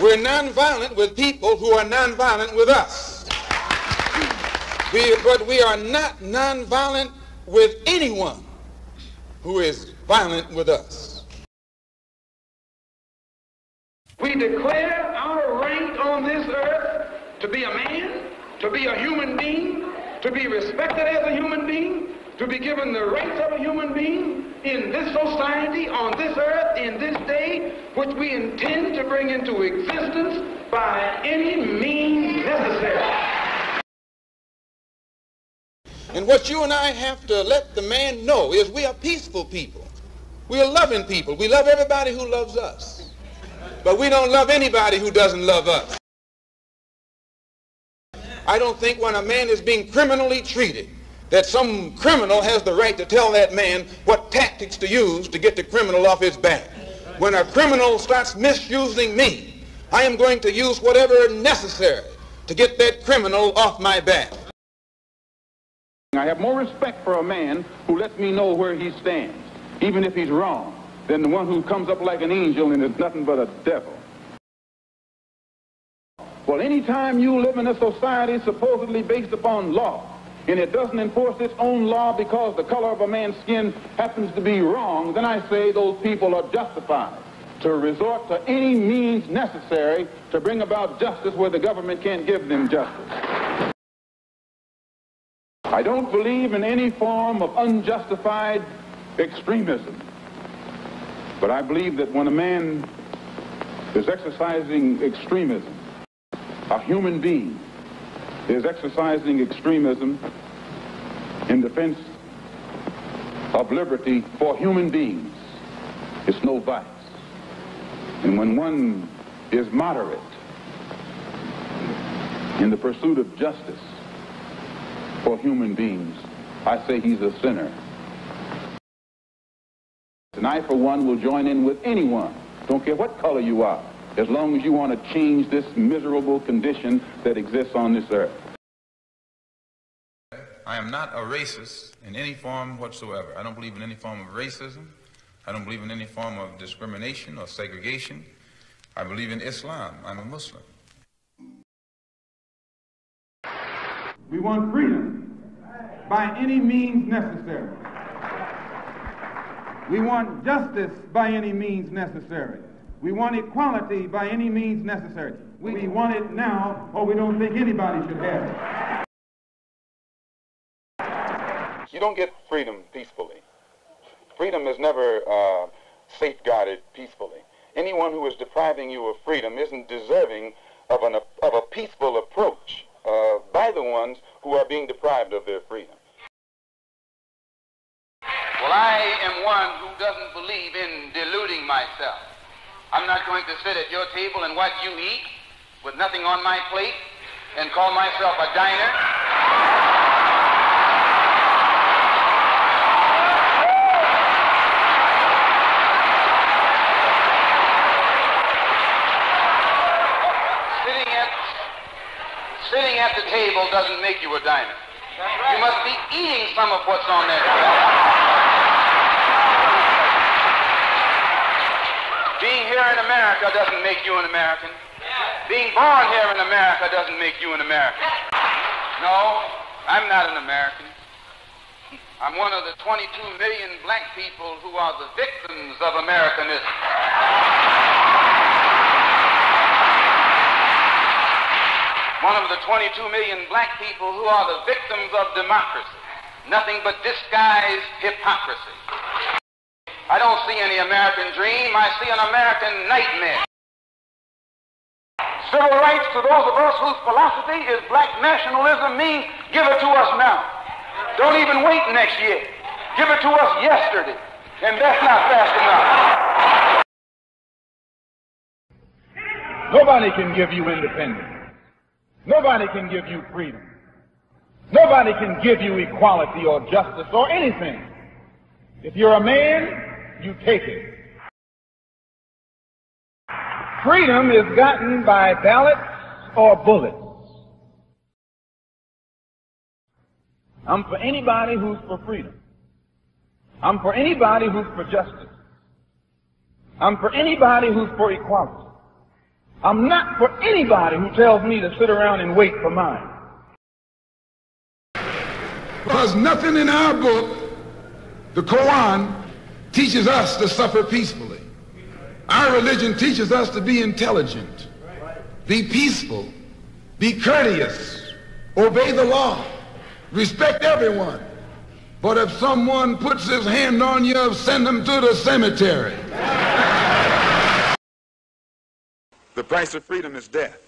We're nonviolent with people who are nonviolent with us. We, but we are not nonviolent with anyone who is violent with us. We declare our right on this earth to be a man, to be a human being, to be respected as a human being, to be given the rights of a human being in this society, on this earth, in this day, which we intend to bring into existence by any means necessary. And what you and I have to let the man know is we are peaceful people. We are loving people. We love everybody who loves us. But we don't love anybody who doesn't love us. I don't think when a man is being criminally treated, that some criminal has the right to tell that man what tactics to use to get the criminal off his back. When a criminal starts misusing me, I am going to use whatever necessary to get that criminal off my back. I have more respect for a man who lets me know where he stands, even if he's wrong, than the one who comes up like an angel and is nothing but a devil. Well, anytime you live in a society supposedly based upon law, and it doesn't enforce its own law because the color of a man's skin happens to be wrong, then I say those people are justified to resort to any means necessary to bring about justice where the government can't give them justice. I don't believe in any form of unjustified extremism. But I believe that when a man is exercising extremism, a human being is exercising extremism in defense of liberty for human beings, it's no vice. And when one is moderate in the pursuit of justice, for human beings, I say he's a sinner. And I, for one, will join in with anyone, don't care what color you are, as long as you want to change this miserable condition that exists on this earth. I am not a racist in any form whatsoever. I don't believe in any form of racism. I don't believe in any form of discrimination or segregation. I believe in Islam. I'm a Muslim. We want freedom by any means necessary. We want justice by any means necessary. We want equality by any means necessary. We want it now, or we don't think anybody should have it. You don't get freedom peacefully. Freedom is never uh, safeguarded peacefully. Anyone who is depriving you of freedom isn't deserving of, an, of a peaceful approach uh, by the ones who are being deprived of their freedom. Well, I am one who doesn't believe in deluding myself. I'm not going to sit at your table and watch you eat with nothing on my plate and call myself a diner. Sitting at, sitting at the table doesn't make you a diner. You must be eating some of what's on that table. Being here in America doesn't make you an American. Being born here in America doesn't make you an American. No, I'm not an American. I'm one of the 22 million black people who are the victims of Americanism. One of the 22 million black people who are the victims of democracy. Nothing but disguised hypocrisy. I don't see any American dream. I see an American nightmare. Civil rights to those of us whose philosophy is black nationalism means give it to us now. Don't even wait next year. Give it to us yesterday. And that's not fast enough. Nobody can give you independence. Nobody can give you freedom. Nobody can give you equality or justice or anything. If you're a man, you take it. Freedom is gotten by ballots or bullets. I'm for anybody who's for freedom. I'm for anybody who's for justice. I'm for anybody who's for equality. I'm not for anybody who tells me to sit around and wait for mine. Because nothing in our book, the Quran, teaches us to suffer peacefully. Our religion teaches us to be intelligent, be peaceful, be courteous, obey the law, respect everyone. But if someone puts his hand on you, send him to the cemetery. The price of freedom is death.